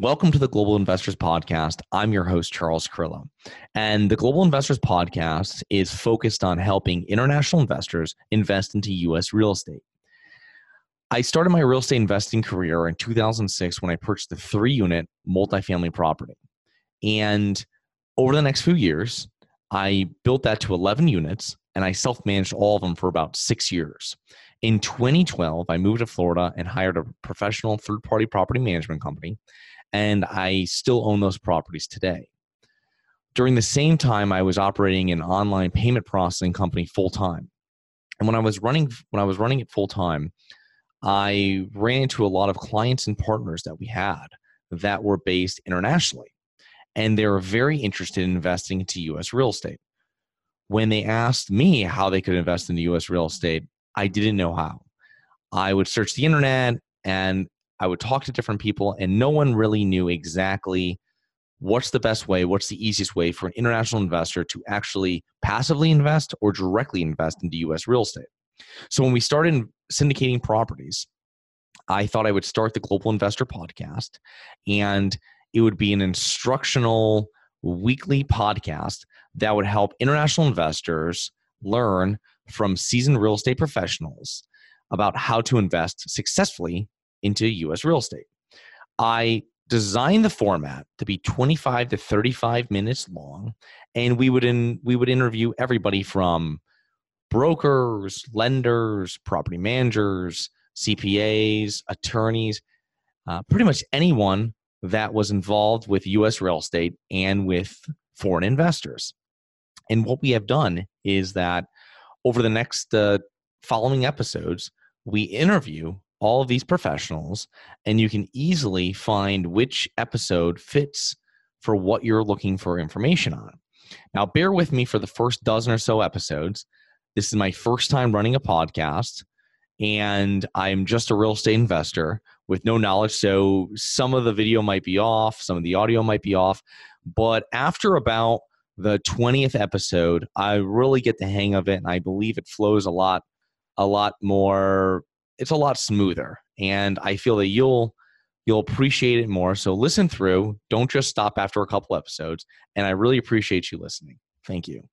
Welcome to the Global Investors Podcast. I'm your host, Charles Carillo. And the Global Investors Podcast is focused on helping international investors invest into U.S. real estate. I started my real estate investing career in 2006 when I purchased a three unit multifamily property. And over the next few years, I built that to 11 units and I self managed all of them for about six years. In 2012, I moved to Florida and hired a professional third party property management company, and I still own those properties today. During the same time, I was operating an online payment processing company full time. And when I was running when I was running it full time, I ran into a lot of clients and partners that we had that were based internationally. And they were very interested in investing into US real estate. When they asked me how they could invest in the US real estate, I didn't know how. I would search the internet and I would talk to different people, and no one really knew exactly what's the best way, what's the easiest way for an international investor to actually passively invest or directly invest into US real estate. So when we started syndicating properties, I thought I would start the Global Investor podcast, and it would be an instructional weekly podcast that would help international investors learn from seasoned real estate professionals about how to invest successfully into US real estate. I designed the format to be 25 to 35 minutes long and we would in, we would interview everybody from brokers, lenders, property managers, CPAs, attorneys, uh, pretty much anyone that was involved with US real estate and with foreign investors. And what we have done is that over the next uh, following episodes, we interview all of these professionals, and you can easily find which episode fits for what you're looking for information on. Now, bear with me for the first dozen or so episodes. This is my first time running a podcast, and I'm just a real estate investor with no knowledge. So some of the video might be off, some of the audio might be off. But after about the 20th episode, I really get the hang of it, and I believe it flows a lot, a lot more. It's a lot smoother, and I feel that you'll you'll appreciate it more. So listen through. Don't just stop after a couple episodes, and I really appreciate you listening. Thank you.